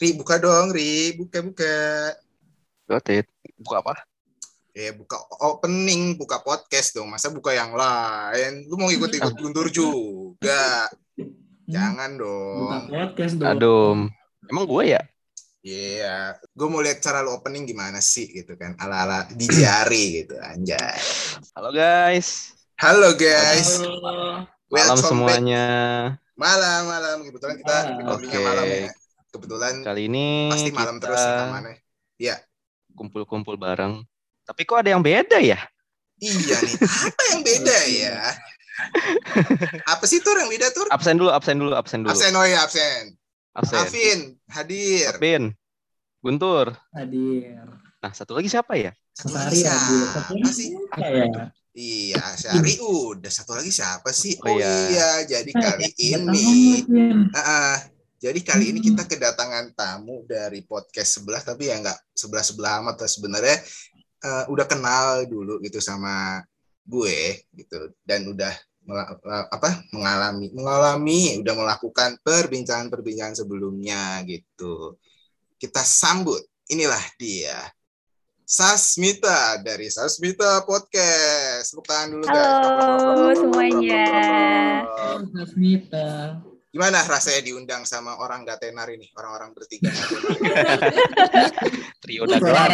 Ri, buka dong, Ri. Buka, buka. Got it. Buka apa? Eh, buka opening, buka podcast dong. Masa buka yang lain? Lu mau ikut-ikut Guntur juga? Jangan Buka dong. podcast dong. Aduh. Emang gue ya? Iya, gue mau lihat cara lu opening gimana sih gitu kan, ala-ala di jari gitu, anjay. Halo guys. Halo guys, Halo. Malam welcome back. semuanya. Malam, malam. Kebetulan kita Malam. Oke. malam ya. Kebetulan Kali ini pasti malam kita terus rekamannya. kumpul-kumpul bareng. Tapi kok ada yang beda ya? Iya nih, apa yang beda ya? Apa sih tur yang beda tur? Absen dulu, absen dulu, absen dulu. Absen, oh ya absen. Absen. Alvin, hadir. Alvin. Guntur. Hadir. Nah, satu lagi siapa ya? Satu lagi siapa Satu lagi sih? ya? Iya, Syari udah. Satu lagi siapa sih? Oh, Oh, iya. iya, jadi kali ini. Ah, ah. Jadi kali ini kita kedatangan tamu dari podcast sebelah, tapi ya nggak sebelah sebelah amat. lah. Sebenarnya eh, udah kenal dulu gitu sama gue gitu, dan udah apa mengalami mengalami udah melakukan perbincangan-perbincangan sebelumnya gitu. Kita sambut, inilah dia. Sasmita dari Sasmita Podcast. Tepuk tangan dulu guys. Halo semuanya. Hasmita. Gimana rasanya diundang sama orang gak tenar ini, orang-orang bertiga? Trio dagelan.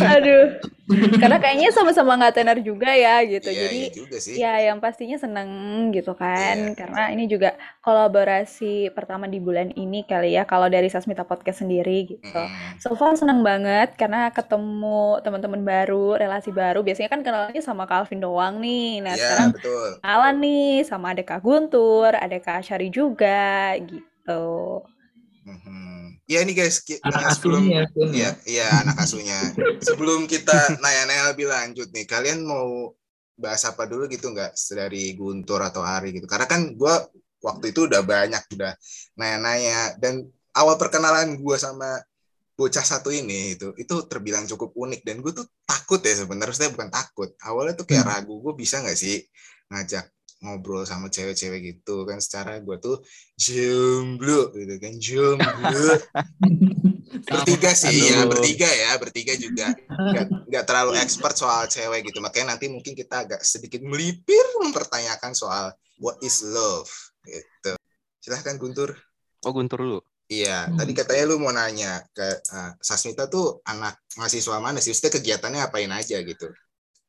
Aduh. Karena kayaknya sama-sama nggak tenar juga ya gitu. Iya, Jadi iya juga sih. ya yang pastinya seneng gitu kan. Iya. Karena ini juga kolaborasi pertama di bulan ini kali ya. Kalau dari Sasmita Podcast sendiri gitu. Mm. So far seneng banget karena ketemu teman-teman baru, relasi baru. Biasanya kan kenalnya sama Calvin doang nih. Nah Iya, sekarang betul. kenalan nih sama ada Kak Guntur, ada Kak Syari juga gitu. Mhm. Iya nih guys, ki- Anak nah, sebelum asuhnya Vin, Iya, ya. iya anak asuhnya. Sebelum kita nanya-nanya lebih lanjut nih, kalian mau bahas apa dulu gitu nggak dari Guntur atau Ari gitu? Karena kan gue waktu itu udah banyak udah nanya-nanya dan awal perkenalan gue sama bocah satu ini itu itu terbilang cukup unik dan gue tuh takut ya sebenarnya bukan takut awalnya tuh kayak Hmm. ragu gue bisa nggak sih ngajak ngobrol sama cewek-cewek gitu kan secara gue tuh jomblo gitu kan jomblo. Bertiga sih ya Aduh. bertiga ya bertiga juga. Nggak nggak terlalu expert soal cewek gitu makanya nanti mungkin kita agak sedikit melipir mempertanyakan soal what is love gitu. Silahkan Guntur. Oh, Guntur dulu. iya Hmm. tadi katanya lu mau nanya ke uh, Sasmita tuh anak mahasiswa mana sih? Maksudnya kegiatannya apain aja gitu?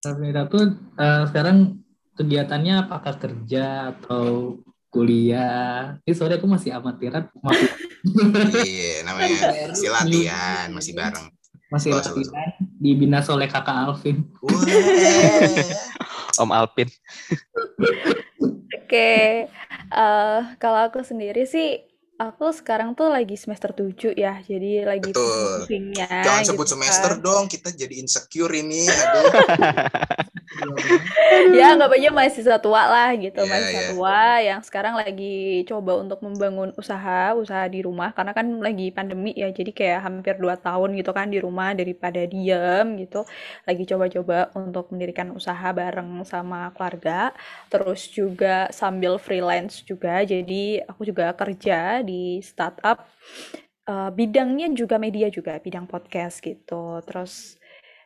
Hasmita tuh eh, sekarang kegiatannya apakah kerja atau kuliah? Ini sore aku masih amatiran, masih, iya namanya masih latihan masih bareng masih Oh, latihan dibina oleh kakak Alvin. Om Alpin. Oke, eh kalau aku sendiri sih, aku sekarang tuh lagi semester 7 ya, jadi lagi Betul. pusing-pusingnya jangan gitu sebut semester kan. dong kita jadi insecure ini aduh Ya, nggak aja mahasiswa tua lah gitu, Iya, mahasiswa iya. tua yang sekarang lagi coba untuk membangun usaha, usaha di rumah, karena kan lagi pandemi ya, jadi kayak hampir 2 tahun gitu kan di rumah daripada diem gitu, lagi coba-coba untuk mendirikan usaha bareng sama keluarga, terus juga sambil freelance juga, jadi aku juga kerja di startup, eh, bidangnya juga media juga, bidang podcast gitu, terus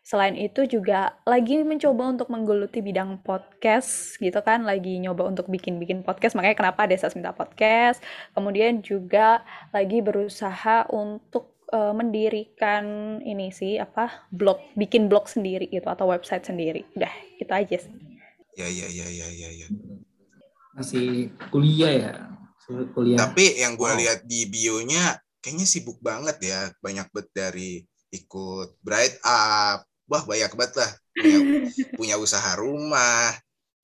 Selain itu juga lagi mencoba untuk menggeluti bidang podcast gitu kan, lagi nyoba untuk bikin-bikin podcast, makanya kenapa ada Sasmita Podcast. Kemudian juga lagi berusaha untuk eh, mendirikan ini sih apa blog, bikin blog sendiri gitu atau website sendiri. Udah, itu aja sih. ya ya ya ya ya ya Masih kuliah ya. Kuliah. Tapi yang gue Wow. lihat di bio-nya kayaknya sibuk banget ya, banyak banget dari ikut Bright Up, wah banyak banget lah punya, punya usaha rumah.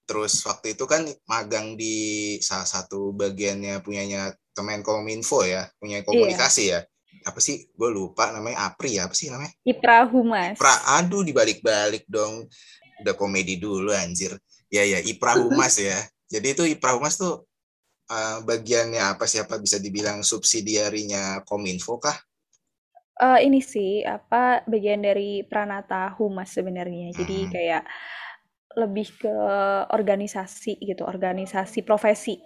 Terus waktu itu kan magang di salah satu bagiannya punyanya Kemenkominfo ya, punya komunikasi ya. Apa sih? Gue lupa namanya Apri ya, apa sih namanya? Ipra Humas. Pra, aduh dibalik-balik dong. Udah komedi dulu anjir. Ya ya, Ipra Humas ya. Jadi itu Ipra Humas tuh eh, bagiannya apa siapa bisa dibilang subsidiarinya Kominfo kah? Eh, ini sih apa bagian dari Pranata Humas sebenarnya. Jadi Hmm. kayak lebih ke organisasi gitu, organisasi profesi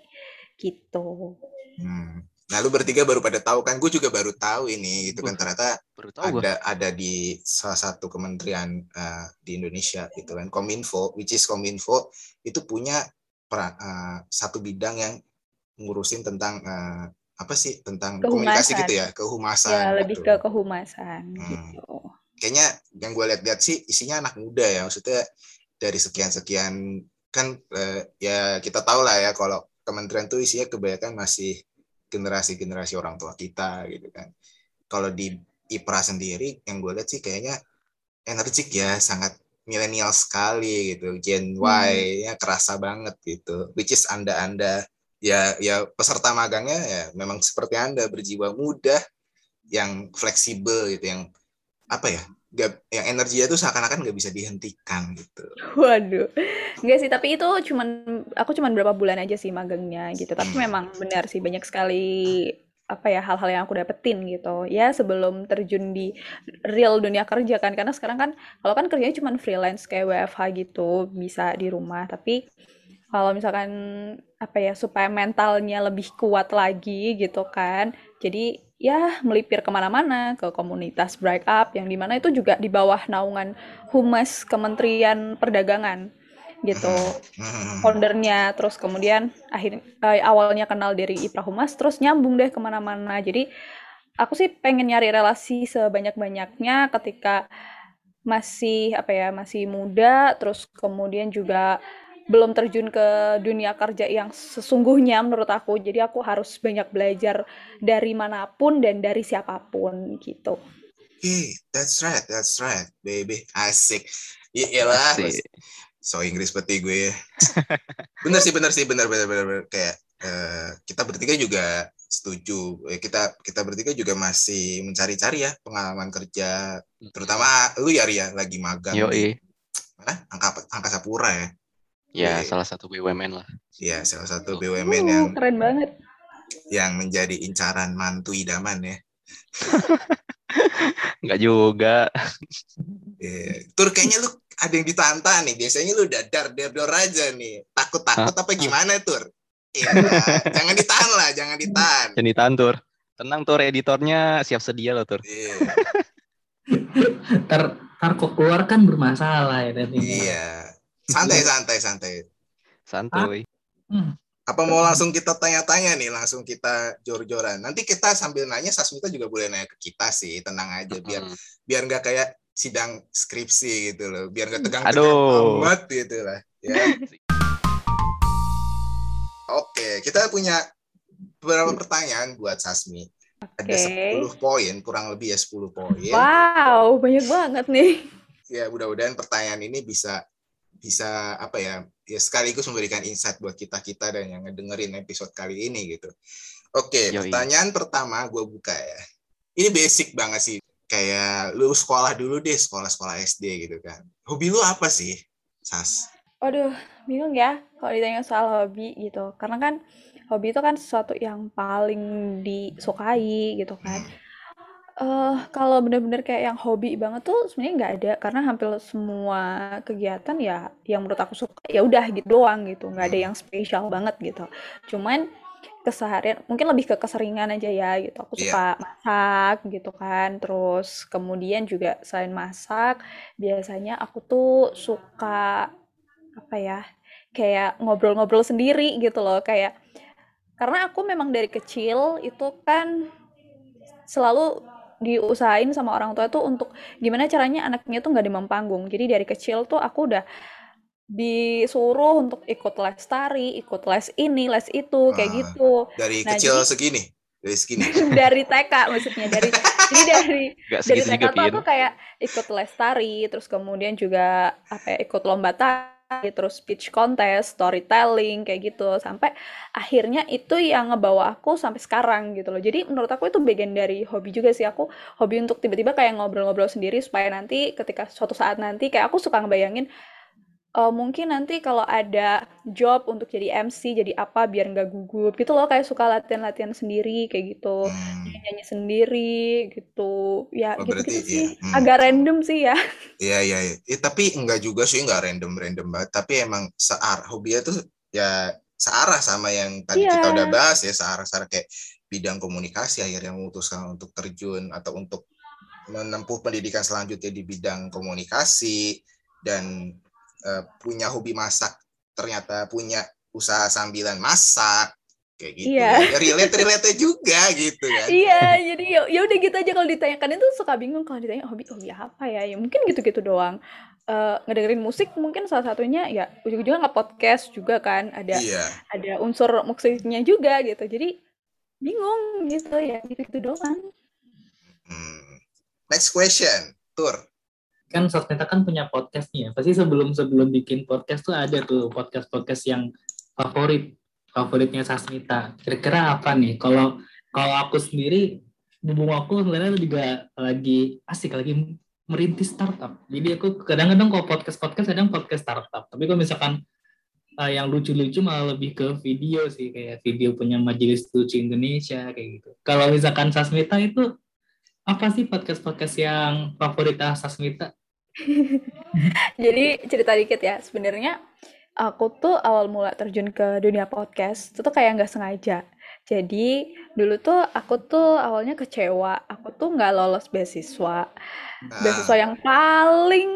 gitu. Hmm. Nah, lu bertiga baru pada tahu kan? Gue juga baru tahu ini, gitu kan. Ternyata Baru tahu gua. ada ada di salah satu kementerian eh, di Indonesia, gitu kan. Kominfo, which is Kominfo itu punya pera- eh, satu bidang yang ngurusin tentang eh, apa sih? Tentang komunikasi Kehumasan. gitu ya, kehumasan. Ya, lebih gitu. ke kehumasan Hmm. gitu. kayaknya yang gue lihat-lihat sih isinya anak muda ya maksudnya dari sekian-sekian kan eh, ya kita tahu lah ya kalau kementerian tuh isinya kebanyakan masih generasi-generasi orang tua kita gitu kan kalau di IPRA sendiri yang gue lihat sih kayaknya energik ya sangat milenial sekali gitu Gen Y ya kerasa banget gitu which is anda-anda ya ya peserta magangnya ya memang seperti anda berjiwa muda yang fleksibel gitu yang apa ya gak, yang energinya tuh seakan-akan nggak bisa dihentikan gitu Waduh. Enggak sih, tapi itu cuman aku cuman berapa bulan aja sih magangnya gitu. Tapi Hmm. memang benar sih banyak sekali apa ya hal-hal yang aku dapetin gitu. Ya sebelum terjun di real dunia kerja kan karena sekarang kan kalau kan kerjanya cuman freelance kayak WFH gitu, bisa di rumah. Tapi kalau misalkan apa ya supaya mentalnya lebih kuat lagi gitu kan. Jadi ya melipir ke mana-mana ke komunitas Break Up yang di mana itu juga di bawah naungan Humas Kementerian Perdagangan gitu Hmm. foundernya terus kemudian akhir eh, awalnya kenal dari Ipra Humas terus nyambung deh ke mana-mana jadi aku sih pengen nyari relasi sebanyak-banyaknya ketika masih apa ya masih muda terus kemudian juga belum terjun ke dunia kerja yang sesungguhnya menurut aku jadi aku harus banyak belajar dari mana pun dan dari siapa pun gitu Oke, that's right, that's right, baby. Asik. Iya lah, Asik. so Inggris seperti gue ya. bener sih, bener sih, bener, bener, bener, bener. Kayak eh, kita bertiga juga setuju. Eh, Kita kita bertiga juga masih mencari-cari ya pengalaman kerja, terutama lu ya Ria lagi magang di Yoi. mana? Angka Angkasa Pura ya. Ya, Iya. salah satu BUMN lah. Iya, salah satu Oh. BUMN Uh, yang keren banget yang menjadi incaran mantu idaman ya. Enggak juga. Iya. Tur kayaknya lu ada yang ditantang nih. Biasanya lu dadar dadar aja nih. Takut takut apa gimana tur? Iya. jangan ditahan lah, jangan ditahan. Jadi Tur. Tenang Tur, editornya siap sedia loh Tur. Iya. Ntar, ntar kok keluar kan bermasalah ya nanti. Iya. Santai santai santai. Santuy. Hmm. Apa mau langsung kita tanya-tanya nih, langsung kita jor-joran. Nanti kita sambil nanya Sasmita juga boleh nanya ke kita sih, tenang aja biar Mm. biar nggak kayak sidang skripsi gitu loh, biar nggak tegang-tegang Aduh. amat gitu lah. Ya. Oke, kita punya beberapa pertanyaan buat Sasmi. Ada Oke. 10 poin, kurang lebih ya 10 poin. wow banyak banget nih Ya, mudah-mudahan pertanyaan ini bisa bisa apa ya? Ya sekaligus memberikan insight buat kita-kita dan yang ngedengerin episode kali ini gitu. Oke, Yoi. pertanyaan pertama gue buka ya. Ini basic banget sih. Kayak lu sekolah dulu deh, sekolah-sekolah SD gitu kan. Hobi lu apa sih, Sas? Waduh, bingung ya kalau ditanya soal hobi gitu. Karena kan hobi itu kan sesuatu yang paling disukai gitu kan. Eh kalau bener-bener kayak yang hobi banget tuh sebenarnya nggak ada. Karena hampir semua kegiatan ya yang menurut aku suka ya udah gitu doang gitu. Nggak ada yang spesial banget gitu. Cuman keseharian mungkin lebih ke keseringan aja ya gitu. Aku Iya. suka masak gitu kan. Terus kemudian juga selain masak biasanya aku tuh suka apa ya kayak ngobrol-ngobrol sendiri gitu loh. Kayak karena aku memang dari kecil itu kan selalu diusahain sama orang tua tuh untuk gimana caranya anaknya tuh nggak demam panggung. Jadi dari kecil tuh aku udah disuruh untuk ikut les tari ikut les ini les itu kayak Ah. gitu. Dari Nah, kecil jadi- segini, dari segini. dari TK maksudnya. Dari jadi dari dari TK tuh aku kayak ikut les tari, terus kemudian juga apa ya, ikut lomba tari, terus speech contest, storytelling kayak gitu sampai akhirnya itu yang ngebawa aku sampai sekarang gitu loh. Jadi menurut aku itu bagian dari hobi juga sih aku hobi untuk tiba-tiba kayak ngobrol-ngobrol sendiri supaya nanti ketika suatu saat nanti kayak aku suka ngebayangin eh, mungkin nanti kalau ada job untuk jadi MC jadi apa biar nggak gugup gitu loh kayak suka latihan-latihan sendiri kayak gitu Hmm, nyanyi sendiri gitu ya Oh, berarti sih iya. Hmm. agak random sih ya Iya, iya, iya. Eh, tapi enggak juga sih, enggak random-random banget. Tapi emang searah, hobinya tuh ya searah sama yang tadi Iya. kita udah bahas ya, searah-searah kayak bidang komunikasi akhirnya memutuskan untuk terjun atau untuk menempuh pendidikan selanjutnya di bidang komunikasi dan uh, punya hobi masak ternyata punya usaha sambilan masak kayak gitu Iya. ya relate relate juga gitu kan Iya, jadi ya, ya udah gitu aja kalau ditanyakan itu suka bingung kalau ditanya hobi hobi apa ya? Ya mungkin gitu-gitu doang. Eh ngedengerin musik mungkin salah satunya ya ujung-ujungnya nggak podcast juga kan ada iya ada unsur musiknya juga gitu. Jadi bingung gitu ya gitu-gitu doang. Hmm. next question tur kan Sosmeta kan punya podcast nih ya. Pasti sebelum sebelum bikin podcast tuh ada tuh podcast podcast yang favorit favoritnya Sasmita. Kira-kira apa nih? Kalau kalau aku sendiri, bubung aku sebenarnya juga lagi asik lagi merintis startup. Jadi aku kadang-kadang kalau podcast podcast kadang podcast startup. Tapi kalau misalkan uh, yang lucu-lucu malah lebih ke video sih kayak video punya Majelis Lucu Indonesia kayak gitu. Kalau misalkan Sasmita itu apa sih podcast-podcast yang favorit Sasmita? Jadi cerita dikit ya, sebenarnya aku tuh awal mula terjun ke dunia podcast itu tuh kayak nggak sengaja. Jadi dulu tuh aku tuh awalnya kecewa, aku tuh nggak lolos beasiswa, beasiswa Ah, yang paling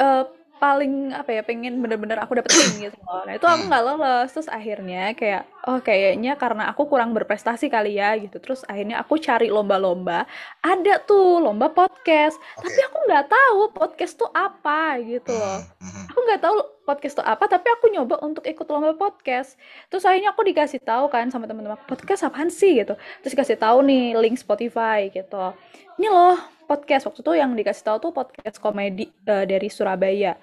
eh, paling apa ya pengen bener-bener aku dapetin gitu loh. Nah itu aku nggak lolos, terus akhirnya kayak oh kayaknya karena aku kurang berprestasi kali ya gitu. Terus akhirnya aku cari lomba-lomba, ada tuh lomba podcast, oke. Tapi aku nggak tahu podcast tuh apa gitu loh. Hmm, hmm. aku nggak tahu podcast itu apa tapi aku nyoba untuk ikut lomba podcast. Terus akhirnya aku dikasih tahu kan sama teman-teman aku, podcast apaan sih? gitu. Terus dikasih tahu nih link Spotify gitu. Ini loh podcast. Waktu itu yang dikasih tahu tuh podcast komedi eh, dari Surabaya.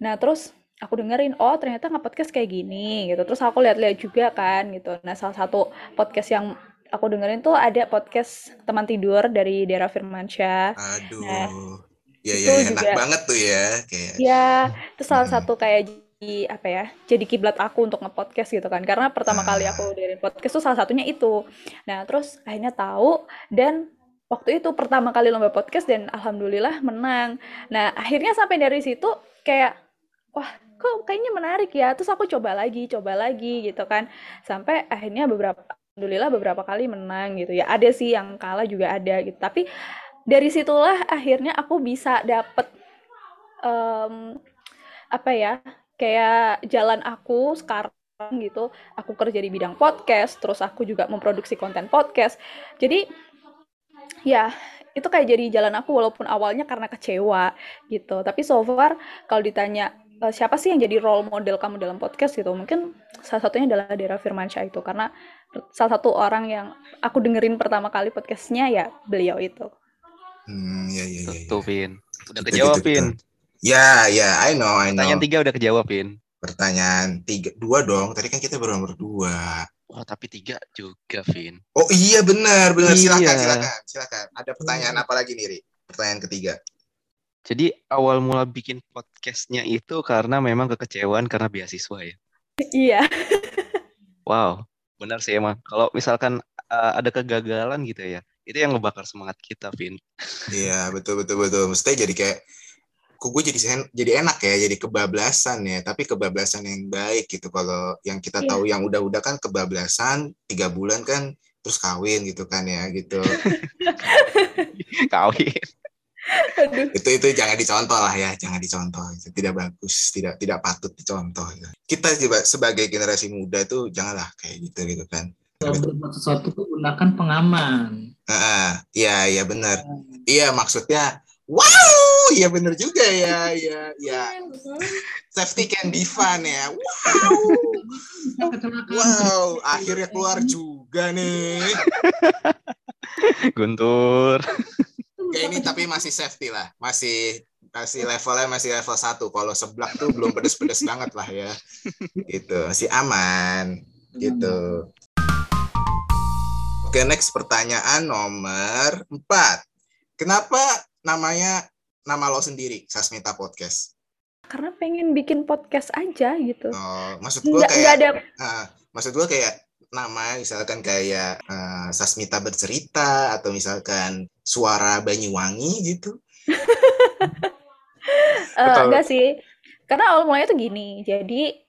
Nah terus aku dengerin oh ternyata nggak podcast kayak gini gitu terus aku lihat-lihat juga kan gitu nah salah satu podcast yang aku dengerin tuh ada podcast teman tidur dari Dera Firmansyah Nah, aduh ya itu ya ya, enak juga banget tuh ya kayak Ya, itu salah Hmm. satu kayak jadi apa ya? Jadi kiblat aku untuk nge-podcast gitu kan. Karena pertama kali aku ah dengerin podcast tuh salah satunya itu. Nah, terus akhirnya tahu dan waktu itu pertama kali lomba podcast dan alhamdulillah menang. Nah, akhirnya sampai dari situ kayak wah, kok kayaknya menarik ya. Terus aku coba lagi, coba lagi gitu kan. Sampai akhirnya beberapa alhamdulillah beberapa kali menang gitu ya. Ada sih yang kalah juga ada gitu. Tapi dari situlah akhirnya aku bisa dapet em, apa ya kayak jalan aku sekarang gitu aku kerja di bidang podcast terus aku juga memproduksi konten podcast jadi ya itu kayak jadi jalan aku walaupun awalnya karena kecewa gitu tapi so far kalau ditanya "Eh, siapa sih yang jadi role model kamu dalam podcast gitu mungkin salah satunya adalah Dera Firmansyah itu karena salah satu orang yang aku dengerin pertama kali podcastnya ya beliau itu hmm ya ya ya Tuh, ya Vin. Udah kejawab, Vin. betul ya ya I know I know Pertanyaan tiga udah kejawab, Vin. pertanyaan tiga dua dong tadi kan kita baru nomor dua Oh, tapi tiga juga, Vin. oh iya benar benar silakan Iya. silakan silakan ada pertanyaan apa lagi nih Ri? pertanyaan ketiga Jadi awal mula bikin podcastnya itu karena memang kekecewaan karena beasiswa ya. iya Wow, benar sih emang. Kalau misalkan uh, ada kegagalan gitu ya, itu yang ngebakar semangat kita, Vin. Iya betul betul betul. Mestinya jadi kayak, kok gue jadi sen- jadi enak ya, jadi kebablasan ya. Tapi kebablasan yang baik gitu. Kalau yang kita Iya. tahu yang udah-udah kan kebablasan tiga bulan kan terus kawin gitu kan ya gitu. Kawin. Aduh itu itu jangan dicontoh lah ya, jangan dicontoh. Itu tidak bagus, tidak tidak patut dicontoh. ya. Kita juga sebagai generasi muda tuh janganlah kayak gitu gitu kan. Kalau berbuat sesuatu tuh gunakan pengaman. Ah, iya iya benar. Iya maksudnya, wow, iya benar juga ya, ya ya. Safety can be fun ya. Wow. Bisa kecelakaan. Wow, akhirnya keluar juga nih. Guntur. Kayak ini tapi masih safety lah, masih masih levelnya masih level 1. Kalau seblak tuh belum pedes-pedes banget lah ya. Gitu, masih aman gitu. Oke, next pertanyaan nomor 4. Kenapa namanya nama lo sendiri Sasmita Podcast? karena pengen bikin podcast aja gitu Oh, maksud gue nggak nggak kayak ada ah, maksud gue kayak nama misalkan kayak eh, Sasmita bercerita atau misalkan suara Banyuwangi gitu. Eh, Betul. enggak sih karena awal mulanya tuh gini jadi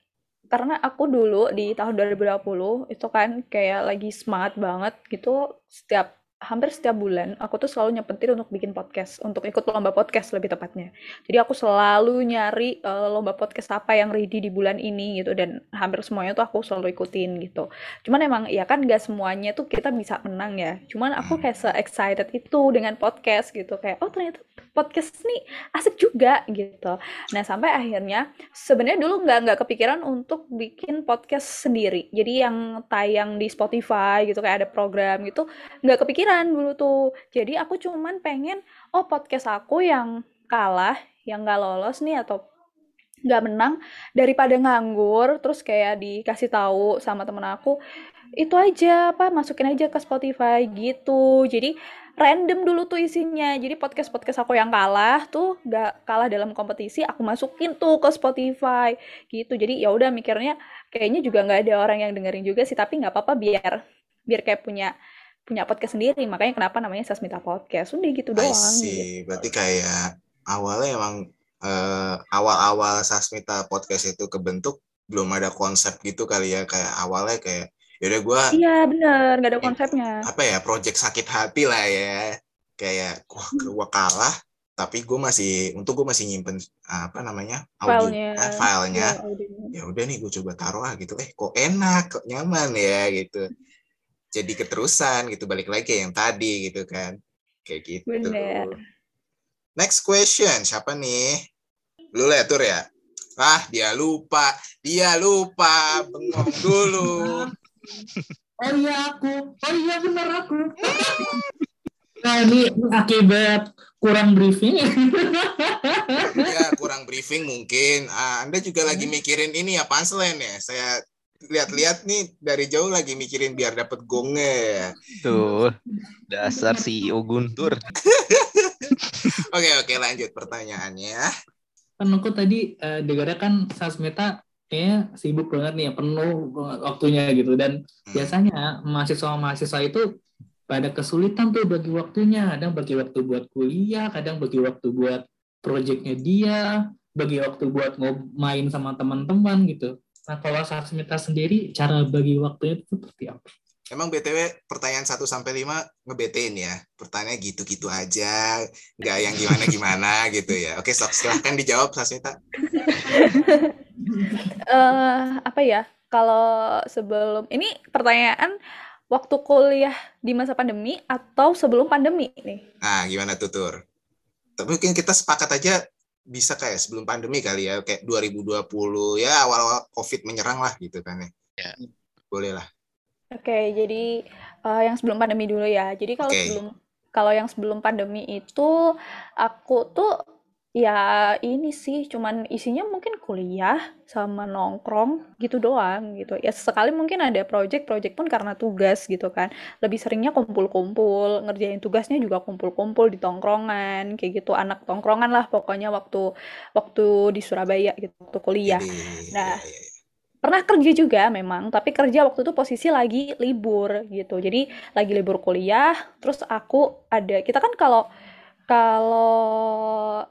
karena aku dulu di tahun 2020 itu kan kayak lagi smart banget gitu setiap hampir setiap bulan aku tuh selalu nyempetin untuk bikin podcast, untuk ikut lomba podcast lebih tepatnya. Jadi aku selalu nyari uh, lomba podcast apa yang ready di bulan ini gitu dan hampir semuanya tuh aku selalu ikutin gitu. Cuman emang ya kan gak semuanya tuh kita bisa menang ya. Cuman aku kayak se excited itu dengan podcast gitu kayak oh ternyata podcast nih asik juga gitu. Nah sampai akhirnya sebenarnya dulu nggak nggak kepikiran untuk bikin podcast sendiri. Jadi yang tayang di Spotify gitu kayak ada program gitu nggak kepikiran dulu tuh. Jadi aku cuman pengen oh podcast aku yang kalah yang nggak lolos nih atau nggak menang daripada nganggur terus kayak dikasih tahu sama temen aku itu aja apa masukin aja ke Spotify gitu. Jadi random dulu tuh isinya. Jadi podcast podcast aku yang kalah tuh gak kalah dalam kompetisi aku masukin tuh ke Spotify gitu. Jadi ya udah mikirnya kayaknya juga nggak ada orang yang dengerin juga sih tapi nggak apa-apa biar biar kayak punya punya podcast sendiri makanya kenapa namanya Sasmita Podcast udah gitu doang sih gitu. berarti kayak awalnya emang uh, awal-awal Sasmita Podcast itu kebentuk belum ada konsep gitu kali ya kayak awalnya kayak Yaudah gue Iya bener, nggak ada konsepnya. Apa ya, project sakit hati lah ya. Kayak, wah gue kalah, tapi gue masih, untuk gue masih nyimpen apa namanya audio, filenya, eh, filenya. Ya, ya udah nih gue coba taruh ah gitu. Eh kok enak, kok nyaman ya gitu. Jadi keterusan gitu, balik lagi yang tadi gitu kan. Kayak gitu. Bener. Next question, siapa nih? Lu lah tur ya? Ah, dia lupa. Dia lupa. Bengong dulu. Oh iya aku, oh iya benar aku. Nah ini akibat kurang briefing. ya kurang briefing mungkin. Ah, Anda juga lagi mikirin ini ya punchline ya. Saya lihat-lihat nih dari jauh lagi mikirin biar dapat gongnya. Tuh, dasar CEO Guntur. oke oke lanjut pertanyaannya. Kan aku tadi uh, dengarnya kan Sasmeta kayaknya sibuk banget nih ya penuh waktunya gitu dan hmm. biasanya mahasiswa-mahasiswa itu pada kesulitan tuh bagi waktunya kadang bagi waktu buat kuliah kadang bagi waktu buat proyeknya dia bagi waktu buat main sama teman-teman gitu nah kalau Sasmita sendiri cara bagi waktunya itu seperti apa Emang BTW pertanyaan 1 sampai 5 ngebetein ya. Pertanyaan gitu-gitu aja, nggak yang gimana-gimana gitu ya. Oke, sok silahkan dijawab Sasmita. uh, apa ya? Kalau sebelum ini pertanyaan waktu kuliah di masa pandemi atau sebelum pandemi nih? Nah, gimana tutur? Tapi mungkin kita sepakat aja bisa kayak sebelum pandemi kali ya, kayak 2020 ya awal-awal COVID menyerang lah gitu kan ya. ya. Boleh lah. Oke, jadi uh, yang sebelum pandemi dulu ya. Jadi kalau okay. sebelum kalau yang sebelum pandemi itu aku tuh Ya ini sih, cuman isinya mungkin kuliah sama nongkrong gitu doang gitu. Ya sekali mungkin ada project-project pun karena tugas gitu kan. Lebih seringnya kumpul-kumpul, ngerjain tugasnya juga kumpul-kumpul di tongkrongan, kayak gitu. Anak tongkrongan lah pokoknya waktu waktu di Surabaya gitu, waktu kuliah. Nah, iya, iya, iya. pernah kerja juga memang, tapi kerja waktu itu posisi lagi libur gitu. Jadi lagi libur kuliah, terus aku ada kita kan kalau kalau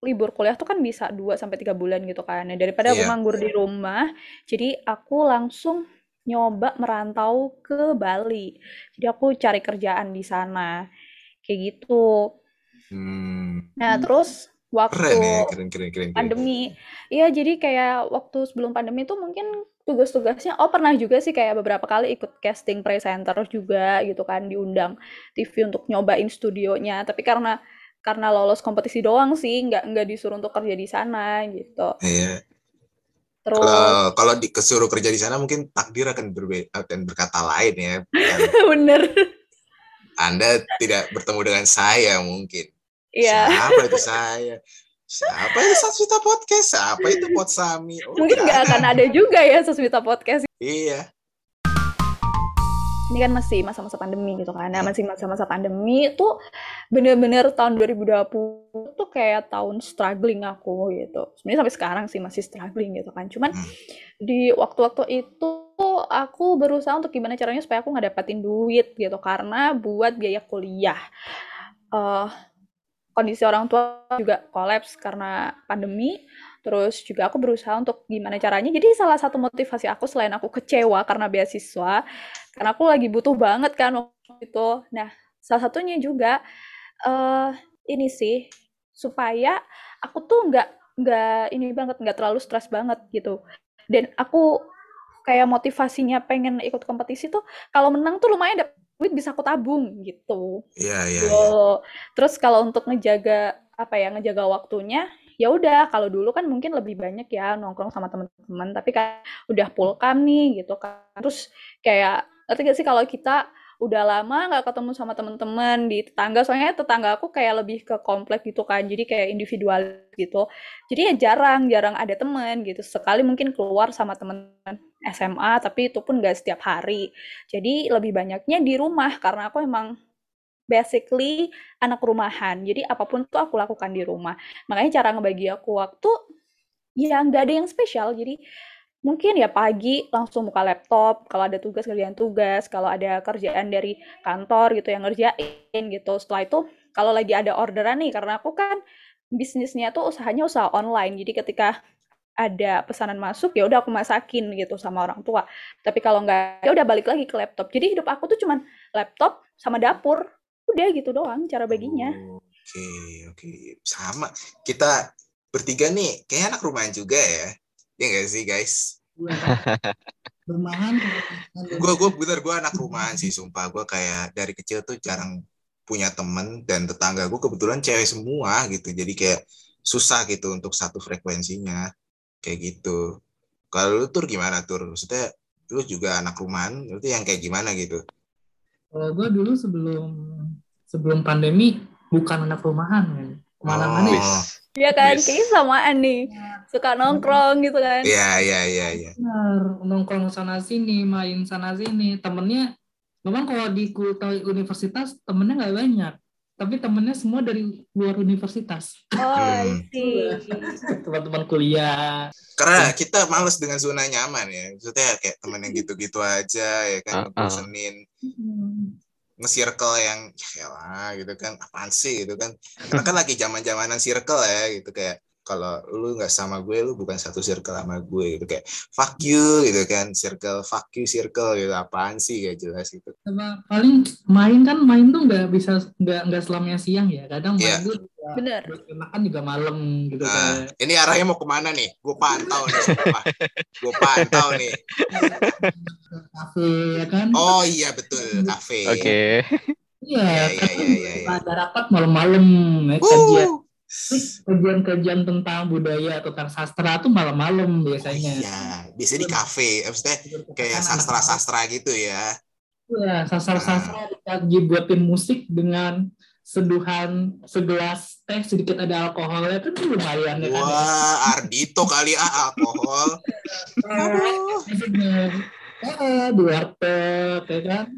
libur kuliah tuh kan bisa 2 sampai 3 bulan gitu kan. Nah, daripada aku iya. nganggur di rumah, jadi aku langsung nyoba merantau ke Bali. Jadi aku cari kerjaan di sana. Kayak gitu. Hmm. Nah, terus waktu keren ya, keren, keren, keren, pandemi, iya jadi kayak waktu sebelum pandemi tuh mungkin tugas-tugasnya oh pernah juga sih kayak beberapa kali ikut casting presenter juga gitu kan diundang TV untuk nyobain studionya tapi karena karena lolos kompetisi doang sih nggak nggak disuruh untuk kerja di sana gitu. Iya. Terus kalau kalau dikesuruh kerja di sana mungkin takdir akan berbeda dan berkata lain ya. Bener. Anda tidak bertemu dengan saya mungkin. Iya. siapa itu saya? Siapa itu Saswita Podcast? Siapa itu Potsami? Oh, mungkin nggak akan ada juga ya Saswita Podcast. Iya ini kan masih masa-masa pandemi gitu kan. Nah, masih masa-masa pandemi itu bener-bener tahun 2020 tuh kayak tahun struggling aku gitu. Sebenarnya sampai sekarang sih masih struggling gitu kan. Cuman hmm. di waktu-waktu itu aku berusaha untuk gimana caranya supaya aku nggak dapetin duit gitu karena buat biaya kuliah. Uh, kondisi orang tua juga kolaps karena pandemi. Terus juga aku berusaha untuk gimana caranya. Jadi salah satu motivasi aku selain aku kecewa karena beasiswa, karena aku lagi butuh banget kan waktu itu. Nah, salah satunya juga uh, ini sih supaya aku tuh nggak nggak ini banget nggak terlalu stres banget gitu. Dan aku kayak motivasinya pengen ikut kompetisi tuh kalau menang tuh lumayan dapet duit bisa aku tabung gitu. Iya iya. Ya. Terus kalau untuk ngejaga apa ya ngejaga waktunya ya udah kalau dulu kan mungkin lebih banyak ya nongkrong sama teman-teman tapi kan udah pulkam nih gitu kan terus kayak ngerti gak sih kalau kita udah lama nggak ketemu sama teman-teman di tetangga soalnya tetangga aku kayak lebih ke komplek gitu kan jadi kayak individual gitu jadi ya jarang jarang ada teman gitu sekali mungkin keluar sama teman SMA tapi itu pun gak setiap hari jadi lebih banyaknya di rumah karena aku emang basically anak rumahan. Jadi apa pun tuh aku lakukan di rumah. Makanya cara ngebagi aku waktu ya nggak ada yang spesial. Jadi mungkin ya pagi langsung buka laptop kalau ada tugas kerjaan tugas, kalau ada kerjaan dari kantor gitu yang ngerjain gitu. Setelah itu kalau lagi ada orderan nih karena aku kan bisnisnya tuh usahanya usaha online. Jadi ketika ada pesanan masuk ya udah aku masakin gitu sama orang tua. Tapi kalau nggak ya udah balik lagi ke laptop. Jadi hidup aku tuh cuman laptop sama dapur udah gitu doang cara baginya oke okay, oke okay. sama kita bertiga nih kayak anak rumahan juga ya ya gak sih guys? Rumahan gue gue bener gue anak rumahan sih sumpah. Gue kayak dari kecil tuh jarang punya temen dan tetangga. Gue kebetulan cewek semua gitu. Jadi kayak susah gitu untuk satu frekuensinya. Kayak gitu. Kalau lu tur gimana tur? Maksudnya lu juga anak rumahan itu yang kayak gimana gitu? Kalau gue dulu sebelum sebelum pandemi bukan anak rumahan kan. Ke mana-mana oh. Iya kan, yes. kayaknya samaan nih. Suka nongkrong gitu kan. Iya, iya, iya. Ya. Nongkrong sana sini, main sana sini. Temennya, memang kalau di kultur universitas, temennya nggak banyak tapi temennya semua dari luar universitas. Oh, iya. Teman-teman kuliah. Karena kita males dengan zona nyaman ya. Maksudnya kayak temen yang gitu-gitu aja ya kan, uh, uh. Senin. Nge-circle yang ya lah gitu kan, apaan sih gitu kan. Karena kan lagi zaman-zamanan circle ya gitu kayak kalau lu nggak sama gue lu bukan satu circle sama gue gitu. Kayak fuck you gitu kan. Circle fuck you circle gitu. Apaan sih? Gak jelas gitu. Sama paling main kan main tuh nggak bisa nggak nggak selamanya siang ya. Kadang yeah. main tuh bener. makan juga malam gitu nah, kan. ini arahnya mau ke mana nih? Gue pantau nih. Gue pantau nih. Kafe ya kan? Oh iya betul. Kafe. Oke. Okay. Iya, iya, iya, iya, iya. Ada rapat malam-malam, ya, kajian kajian-kajian tentang budaya atau tentang sastra tuh malam-malam biasanya. Oh, iya, biasanya di kafe, maksudnya kayak sastra-sastra gitu ya. Iya, sastra-sastra nah. dibuatin musik dengan seduhan segelas teh sedikit ada alkoholnya kan lumayan ya kan. Wah, Ardito kali ah alkohol. Eh, dua teh, ya kan?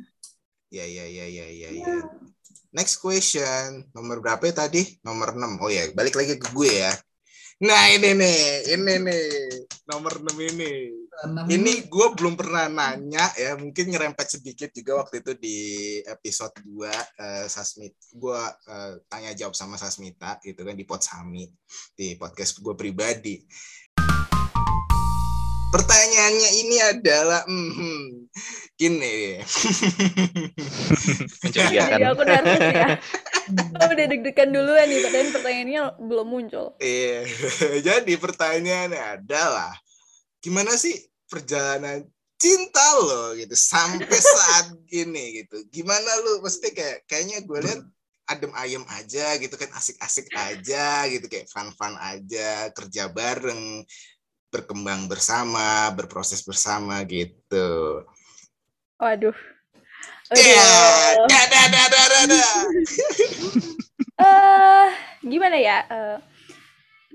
Iya, iya, iya, iya, iya. Ya. Next question. Nomor berapa ya tadi? Nomor 6. Oh ya, balik lagi ke gue ya. Nah ini nih, ini nih. Nomor 6 ini. Ini gue belum pernah nanya ya. Mungkin nyerempet sedikit juga waktu itu di episode 2 uh, eh, Sasmit. Gue uh, tanya jawab sama Sasmita gitu kan di Potsami. Di podcast gue pribadi. Pertanyaannya ini adalah, hmm, gini. Mencurigakan. Ya, aku nervous ya. Aku udah deg-degan duluan nih, padahal pertanyaannya belum muncul. Iya, jadi pertanyaannya adalah, gimana sih perjalanan cinta lo gitu sampai saat ini gitu? Gimana lo? Pasti kayak kayaknya gue lihat adem ayem aja gitu kan asik-asik aja gitu kayak fun-fun aja kerja bareng berkembang bersama, berproses bersama gitu. Waduh. Ya, da da da da da da. uh, gimana ya? Uh,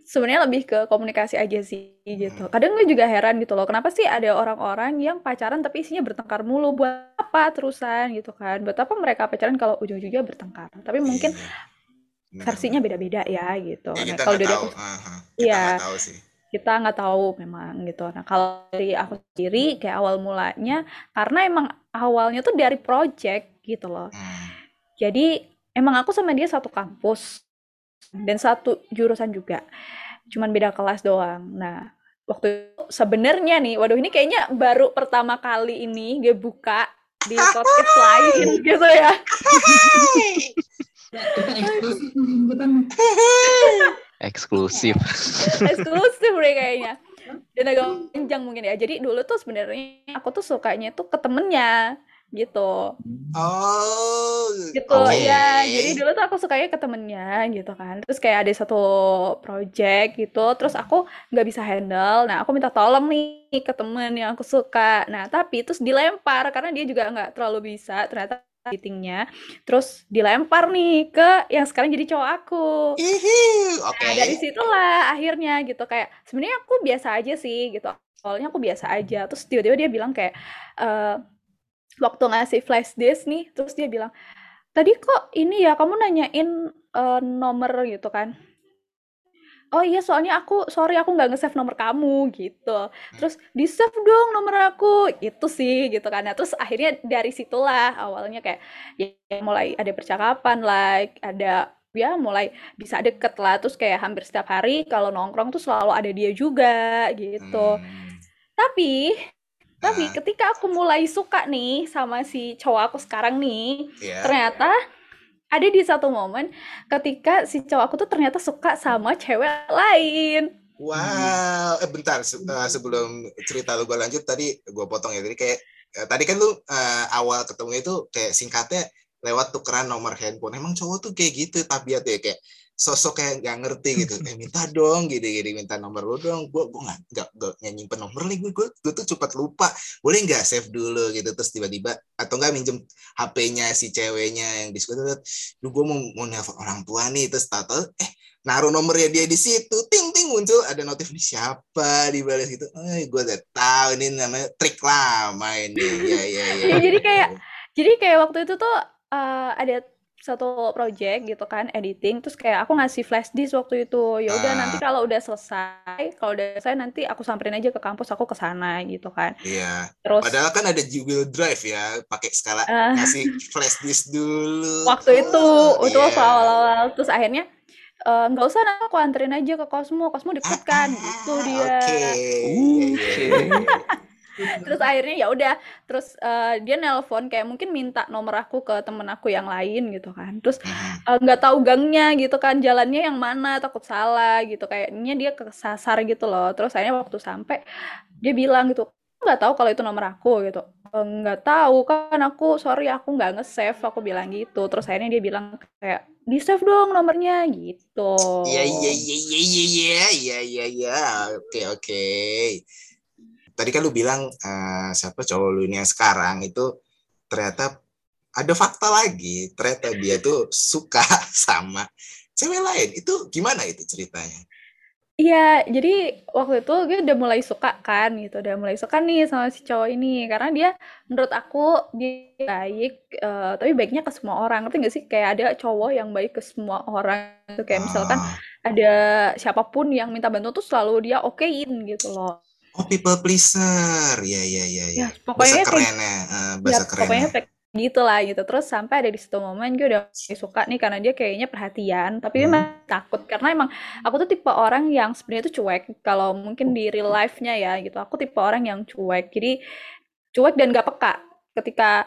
Sebenarnya lebih ke komunikasi aja sih gitu. Hmm. Kadang gue juga heran gitu loh, kenapa sih ada orang-orang yang pacaran tapi isinya bertengkar mulu buat apa terusan gitu kan? Buat apa mereka pacaran kalau ujung-ujungnya bertengkar? Tapi mungkin yeah. versinya beda-beda ya gitu. Ya, nah, kalau dari aku, uh -huh. iya. tahu sih kita nggak tahu memang gitu. Nah kalau dari aku sendiri kayak awal mulanya karena emang awalnya tuh dari project gitu loh. Hmm. Jadi emang aku sama dia satu kampus dan satu jurusan juga cuman beda kelas doang nah waktu itu sebenarnya nih waduh ini kayaknya baru pertama kali ini gue buka di podcast lain gitu ya eksklusif. Eksklusif. deh kayaknya. Dan agak panjang mungkin ya. Jadi dulu tuh sebenarnya aku tuh sukanya tuh ke temennya gitu. Oh, gitu oke. ya jadi dulu tuh aku sukanya ke temennya gitu kan. Terus kayak ada satu project gitu. Terus aku nggak bisa handle. Nah aku minta tolong nih ke temen yang aku suka. Nah tapi terus dilempar karena dia juga nggak terlalu bisa. Ternyata editingnya terus dilempar nih ke yang sekarang jadi cowok aku Ihi, Oke. Nah, dari situlah akhirnya gitu kayak sebenarnya aku biasa aja sih gitu. Awalnya aku biasa aja. Terus tiba-tiba dia bilang kayak eh waktu ngasih flash disk nih, terus dia bilang, "Tadi kok ini ya kamu nanyain eh, nomor gitu kan?" Oh iya, soalnya aku sorry aku nggak nge-save nomor kamu gitu. Terus di-save dong nomor aku. Itu sih gitu kan. Nah, terus akhirnya dari situlah awalnya kayak ya mulai ada percakapan lah, ada ya mulai bisa deket lah. Terus kayak hampir setiap hari kalau nongkrong tuh selalu ada dia juga gitu. Hmm. Tapi tapi Ah. ketika aku mulai suka nih sama si cowok aku sekarang nih, Ya. ternyata ada di satu momen ketika si cowok aku tuh ternyata suka sama cewek lain. Wow, eh bentar se- eh, sebelum cerita lu gue lanjut tadi gue potong ya. Jadi kayak eh, tadi kan lu eh, awal ketemu itu kayak singkatnya lewat tukeran nomor handphone. Emang cowok tuh kayak gitu tabiatnya kayak sosok kayak nggak ngerti gitu. Eh minta dong gini gini minta nomor lu dong. Gue gue nggak nggak nyimpen nomor lagi gue gue gue tuh cepat lupa. Boleh nggak save dulu gitu terus tiba-tiba atau nggak minjem HP-nya si ceweknya yang di sekolah. Lu gue mau mau nelfon orang tua nih terus tahu eh naruh nomornya dia di situ, ting ting muncul ada notif ini siapa di balas gitu. Eh, gue udah tahu ini namanya trik lama ini. Ya ya ya. Jadi kayak jadi kayak waktu itu tuh eh, ada satu project gitu kan editing terus kayak aku ngasih flash disk waktu itu ya udah Ah. nanti kalau udah selesai kalau udah selesai nanti aku samperin aja ke kampus aku ke sana gitu kan Iya. terus Padahal kan ada Google Drive ya, pakai skala eh, ngasih flash disk dulu. waktu itu Oh, itu iya. waktu awal-awal terus akhirnya eh, nggak usah nanti aku anterin aja ke Cosmo Cosmo deket kan gitu Ah, dia Oke. Iya, Oke. Terus akhirnya ya udah terus eh, dia nelpon kayak mungkin minta nomor aku ke temen aku yang lain gitu kan. Terus Mhm. eh, nggak tahu gangnya gitu kan jalannya yang mana takut salah gitu. Kayaknya dia kesasar gitu loh. Terus akhirnya waktu sampai dia bilang gitu nggak tahu kalau itu nomor aku gitu. "Eh, nggak tahu kan aku sorry aku nggak nge-save aku bilang gitu. Terus akhirnya dia bilang kayak di save dong nomornya gitu. Iya iya iya iya iya iya iya iya iya. Oke oke. Tadi kan lu bilang eh, siapa cowok lu ini yang sekarang itu ternyata ada fakta lagi. Ternyata dia tuh suka sama cewek lain. Itu gimana itu ceritanya? Iya, jadi waktu itu gue udah mulai suka kan gitu, udah mulai suka nih sama si cowok ini karena dia menurut aku dia baik, eh, tapi baiknya ke semua orang. Ngerti gak sih? Kayak ada cowok yang baik ke semua orang gitu. Kayak misalkan Ah. ada siapa pun yang minta bantu tuh selalu dia okein gitu loh. Oh people pleaser. Ya ya ya ya. Ya, Bahasa pokoknya kayak kerennya, ya bahasa pokoknya kerennya. kayak gitu lah gitu. Terus sampai ada di situ momen gue udah suka nih karena dia kayaknya perhatian, tapi Hmm. emang takut karena emang aku tuh tipe orang yang sebenarnya tuh cuek. Kalau mungkin di real life-nya ya gitu, aku tipe orang yang cuek. Jadi cuek dan gak peka. Ketika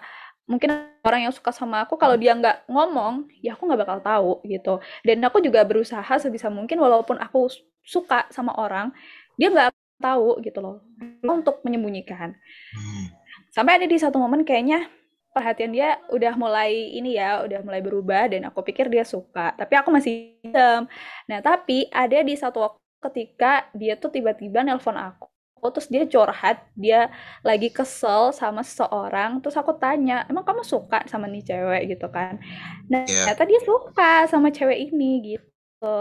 mungkin orang yang suka sama aku kalau dia nggak ngomong, ya aku nggak bakal tahu gitu. Dan aku juga berusaha sebisa mungkin walaupun aku suka sama orang, dia nggak tahu gitu loh untuk menyembunyikan Hmm. sampai ada di satu momen kayaknya perhatian dia udah mulai ini ya, udah mulai berubah dan aku pikir dia suka, tapi aku masih diam. Nah, tapi ada di satu waktu ketika dia tuh tiba-tiba nelpon aku, terus dia curhat, dia lagi kesel sama seseorang, terus aku tanya, emang kamu suka sama nih cewek gitu kan? Nah, Ya. ternyata dia suka sama cewek ini gitu.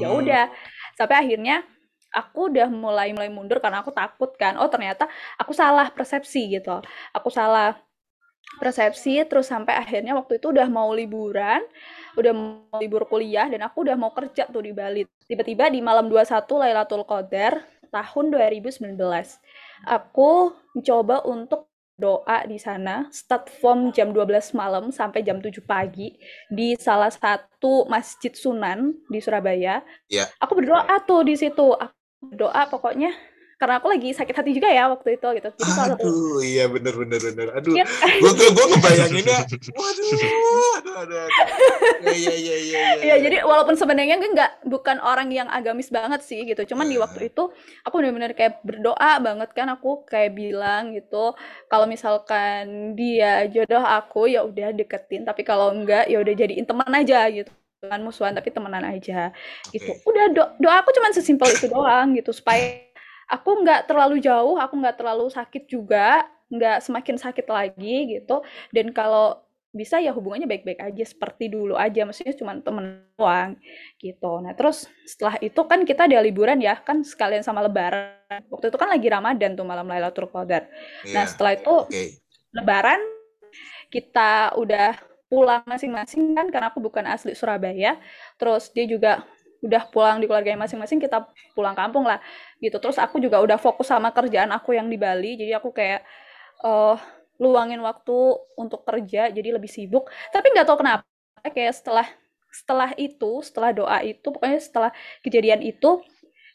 Ya Hmm. udah, sampai akhirnya aku udah mulai mulai mundur karena aku takut kan. Oh, ternyata aku salah persepsi gitu. Aku salah persepsi terus sampai akhirnya waktu itu udah mau liburan, udah mau libur kuliah dan aku udah mau kerja tuh di Bali. Tiba-tiba di malam 21 Lailatul Qadar tahun 2019. Aku mencoba untuk doa di sana, start from jam 12 malam sampai jam 7 pagi di salah satu masjid Sunan di Surabaya. Iya. Aku berdoa tuh di situ. Aku berdoa pokoknya karena aku lagi sakit hati juga ya waktu itu gitu. Jadi salah satu Aduh, iya bener bener bener. Aduh, Iya. gue gue gue ngebayanginnya. Waduh, aduh, aduh, aduh. Iya iya iya iya. Iya, jadi walaupun sebenarnya gue nggak bukan orang yang agamis banget sih gitu. Cuman di Iya. waktu itu aku benar-benar kayak berdoa banget kan aku kayak bilang gitu, kalau misalkan dia jodoh aku ya udah deketin, tapi kalau enggak ya udah jadiin teman aja gitu. Bukan musuhan tapi temenan aja gitu. Oke. Udah do doa aku cuman sesimpel itu doang gitu supaya aku nggak terlalu jauh, aku nggak terlalu sakit juga, nggak semakin sakit lagi gitu. Dan kalau bisa ya hubungannya baik-baik aja seperti dulu aja, maksudnya cuma temen doang gitu. Nah terus setelah itu kan kita ada liburan ya, kan sekalian sama Lebaran. Waktu itu kan lagi Ramadan tuh malam Lailatul Qadar. Nah Iya. setelah itu Oke. Lebaran kita udah pulang masing-masing kan karena aku bukan asli Surabaya. Terus dia juga udah pulang di keluarganya masing-masing, kita pulang kampung lah gitu. Terus aku juga udah fokus sama kerjaan aku yang di Bali, jadi aku kayak eh luangin waktu untuk kerja, jadi lebih sibuk. Tapi nggak tahu kenapa kayak setelah setelah itu, setelah doa itu, pokoknya setelah kejadian itu,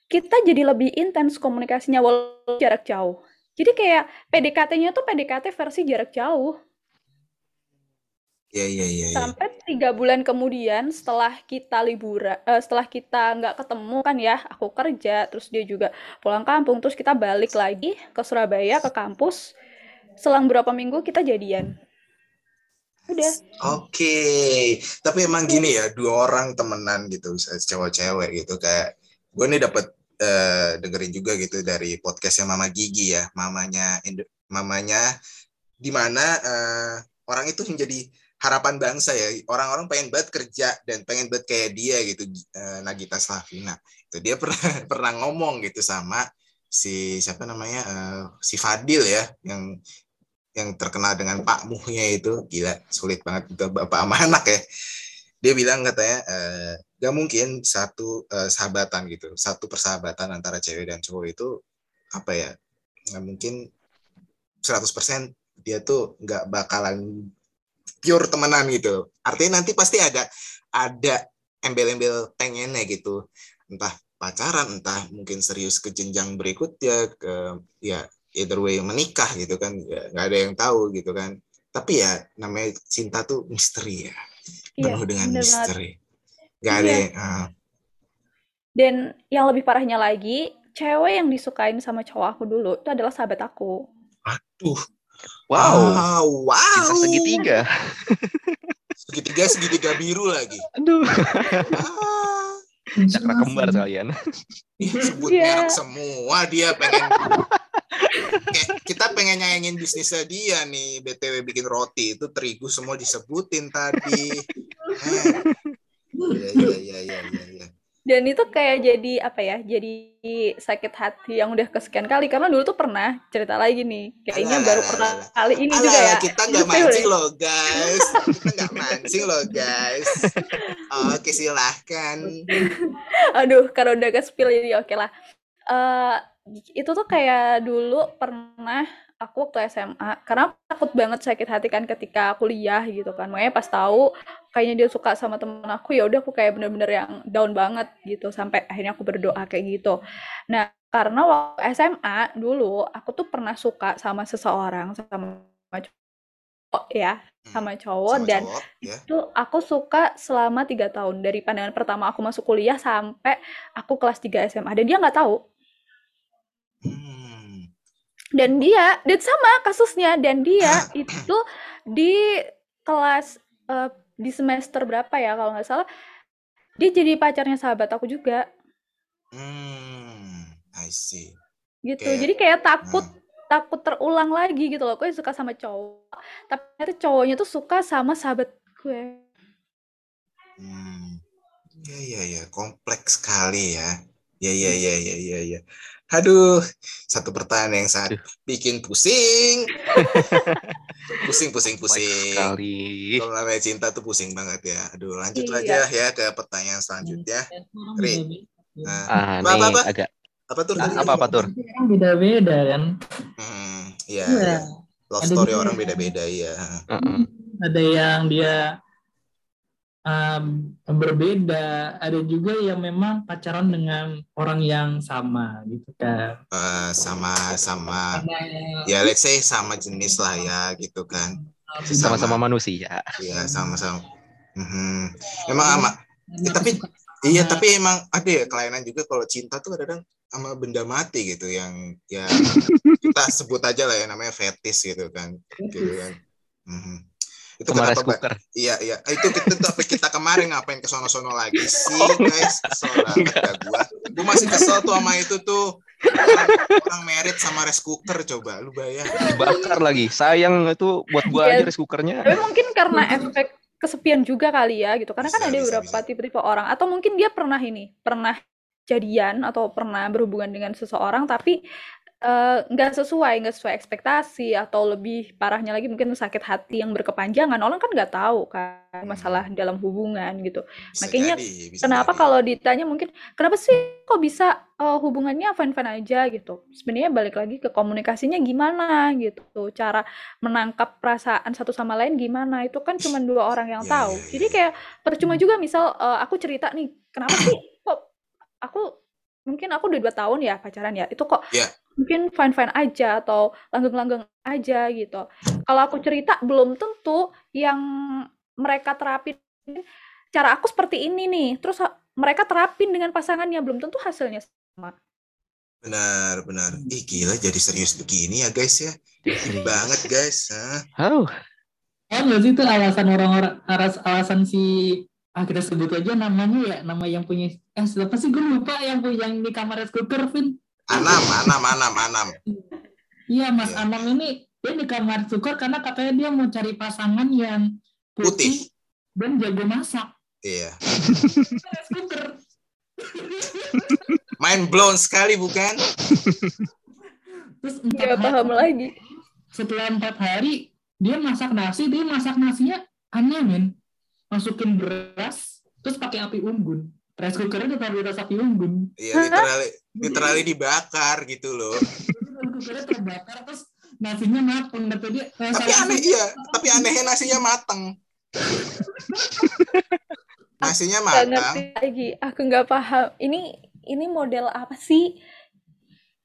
kita jadi lebih intens komunikasinya walaupun jarak jauh. Jadi kayak PDKT-nya tuh PDKT versi jarak jauh. Iya iya iya. iya. Sampai tiga bulan kemudian setelah kita liburan, eh, setelah kita nggak ketemu kan ya, aku kerja, terus dia juga pulang kampung, terus kita balik lagi ke Surabaya ke kampus. Selang berapa minggu kita jadian. Udah. Oke, tapi emang gini ya, dua orang temenan gitu, cewek-cewek gitu kayak gue nih dapat eh, dengerin juga gitu dari podcastnya Mama Gigi ya, mamanya mamanya di mana eh, orang itu menjadi harapan bangsa ya, orang-orang pengen banget kerja dan pengen banget kayak dia gitu, eh, Nagita Slavina. Itu dia pernah pernah ngomong gitu sama si siapa namanya eh, si Fadil ya, yang yang terkenal dengan Pak Muhnya itu. Gila sulit banget untuk bapak sama anak ya. Dia bilang katanya eh, gak mungkin satu eh, sahabatan gitu satu persahabatan antara cewek dan cowok itu apa ya nggak mungkin 100% dia tuh nggak bakalan pure temenan gitu. Artinya nanti pasti ada ada embel-embel pengennya gitu. Entah pacaran entah mungkin serius ke jenjang berikutnya ke ya either way menikah gitu kan. Ya, nggak ada yang tahu gitu kan. Tapi ya namanya cinta tuh misteri ya. Iya, penuh dengan bener banget. misteri. Nggak ada Iya. yang, ah, Dan yang lebih parahnya lagi, cewek yang disukain sama cowok aku dulu itu adalah sahabat aku. aduh Wow. Ah, wow Cinta segitiga. segitiga segitiga biru lagi Aduh. ah, Cakra kembar kalian. sebut Iya. merek semua dia pengen Kayak kita pengen nyayangin bisnisnya dia nih btw bikin roti itu terigu semua disebutin tadi Eh. Iya iya iya iya iya. Dan itu kayak jadi apa ya? Jadi sakit hati yang udah kesekian kali karena dulu tuh pernah cerita lagi nih. Kayaknya Alah, baru pernah alah. kali ini Alah, juga ya. kita nggak mancing ya? loh guys kita nggak mancing loh guys oke silahkan Aduh, kalau udah ke spill jadi oke lah. Eh itu tuh kayak dulu pernah aku waktu SMA karena aku takut banget sakit hati kan ketika kuliah gitu kan. Makanya pas tahu kayaknya dia suka sama temen aku ya udah aku kayak bener-bener yang down banget gitu sampai akhirnya aku berdoa kayak gitu. Nah, karena waktu SMA dulu aku tuh pernah suka sama seseorang sama cowok ya, sama cowok Sama dan cowok, ya. itu aku suka selama tiga tahun dari pandangan pertama aku masuk kuliah sampai aku kelas 3 SMA dan dia nggak tahu Hmm. Dan dia dan sama kasusnya dan dia itu di kelas eh, di semester berapa ya kalau nggak salah dia jadi pacarnya sahabat aku juga Hmm, I see. gitu Kayak- jadi kayak takut Hmm. takut terulang lagi gitu loh gue suka sama cowok tapi ternyata cowoknya tuh suka sama sahabat gue Hmm. Ya ya ya, kompleks sekali ya. Ya ya ya ya ya ya. Aduh, satu pertanyaan yang sangat bikin pusing. pusing pusing pusing. sekali. Kalau namanya cinta tuh pusing banget ya. Aduh, lanjut Iya. aja ya ke pertanyaan selanjutnya. Ri. Nah, Ah, Apa, apa, apa? agak apa tuh tadi? apa apa tur? Kan beda-beda kan. Hmm, iya. Iya. iya. love Ada story orang beda-beda ya Heeh. ada yang dia um, berbeda, ada juga yang memang pacaran dengan orang yang sama gitu kan. Eh, sama sama. Karena ya let's say sama jenis lah ya gitu kan. Sama-sama manusia. ya sama-sama. Mhm. emang ama Ya, tapi- iya tapi emang ada ya kelainan juga kalau cinta tuh kadang sama benda mati gitu yang ya kita sebut aja lah ya namanya fetis gitu kan. Gitu kan. Mhm. Itu Sama rice kenapa Mbak? cooker. Iya iya itu kita tapi kita kemarin ngapain ke sono-sono lagi sih guys kesel banget dah gua gua masih kesel tuh sama itu tuh orang, orang merit sama rice cooker coba lu bayar Bakar lagi. Sayang itu buat gua Iya. aja rice cookernya. Tapi mungkin karena efek kesepian juga kali ya gitu. Karena kan Bisa, ada bisa, beberapa tipe-tipe orang atau mungkin dia pernah ini, pernah jadian atau pernah berhubungan dengan seseorang tapi eh, nggak sesuai, nggak sesuai ekspektasi atau lebih parahnya lagi mungkin sakit hati yang berkepanjangan. Orang kan nggak tahu kan masalah dalam hubungan gitu. Bisa Makanya jadi, bisa Kenapa jadi. kalau ditanya mungkin kenapa sih kok bisa eh, hubungannya fine-fine aja gitu? Sebenarnya balik lagi ke komunikasinya gimana gitu. Cara menangkap perasaan satu sama lain gimana? Itu kan cuma dua orang yang Ya, tahu. ya, ya. Jadi kayak percuma juga misal eh, aku cerita nih, kenapa sih kok aku mungkin aku udah dua tahun ya pacaran ya. Itu kok Ya. Mungkin fine-fine aja atau langgeng-langgeng aja gitu. Kalau aku cerita belum tentu yang mereka terapin cara aku seperti ini nih. Terus mereka terapin dengan pasangannya belum tentu hasilnya sama. benar benar ih gila jadi serius begini ya guys ya Serius. banget guys Hah? Oh, nggak sih itu alasan orang-orang alas- alasan si ah kita sebut aja namanya ya nama yang punya eh siapa sih gue lupa yang punya yang di kamar rice cooker Vin Anam Anam Anam Anam. Iya Mas Iya. Anam ini dia di kamar cooker karena katanya dia mau cari pasangan yang putih, Putih. dan jago masak. Iya. Mind blown sekali bukan? Terus empat Gak hari- paham lagi. setelah empat hari dia masak nasi dia masak nasinya aneh men. Masukin beras terus pakai api unggun rice ditaruh di atas api unggun iya literally literally dibakar gitu loh rice cookernya terbakar terus nasinya mateng dia eh, tapi salah aneh satu- iya tapi anehnya nasinya mateng nasinya Gak matang ngerti lagi. Aku nggak paham. Ini ini model apa sih?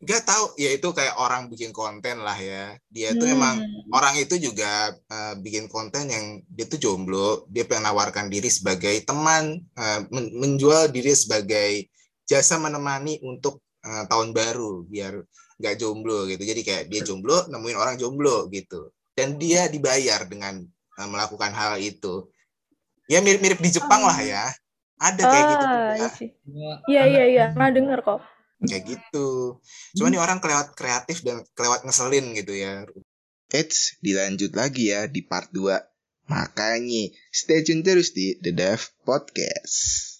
Gak tahu ya itu kayak orang bikin konten lah ya dia tuh Hmm. emang orang itu juga eh, bikin konten yang dia tuh jomblo dia pengen nawarkan diri sebagai teman eh, men- menjual diri sebagai jasa menemani untuk eh, tahun baru biar nggak jomblo gitu jadi kayak dia jomblo nemuin orang jomblo gitu dan dia dibayar dengan eh, melakukan hal itu ya mirip-mirip di Jepang lah ya ada kayak gitu Ah, iya. Ya, Iya iya iya. Pernah denger kok. Kayak gitu. Cuma nih orang kelewat kreatif dan kelewat ngeselin gitu ya. Eits, dilanjut lagi ya di part 2. Makanya stay tune terus di The Dev Podcast.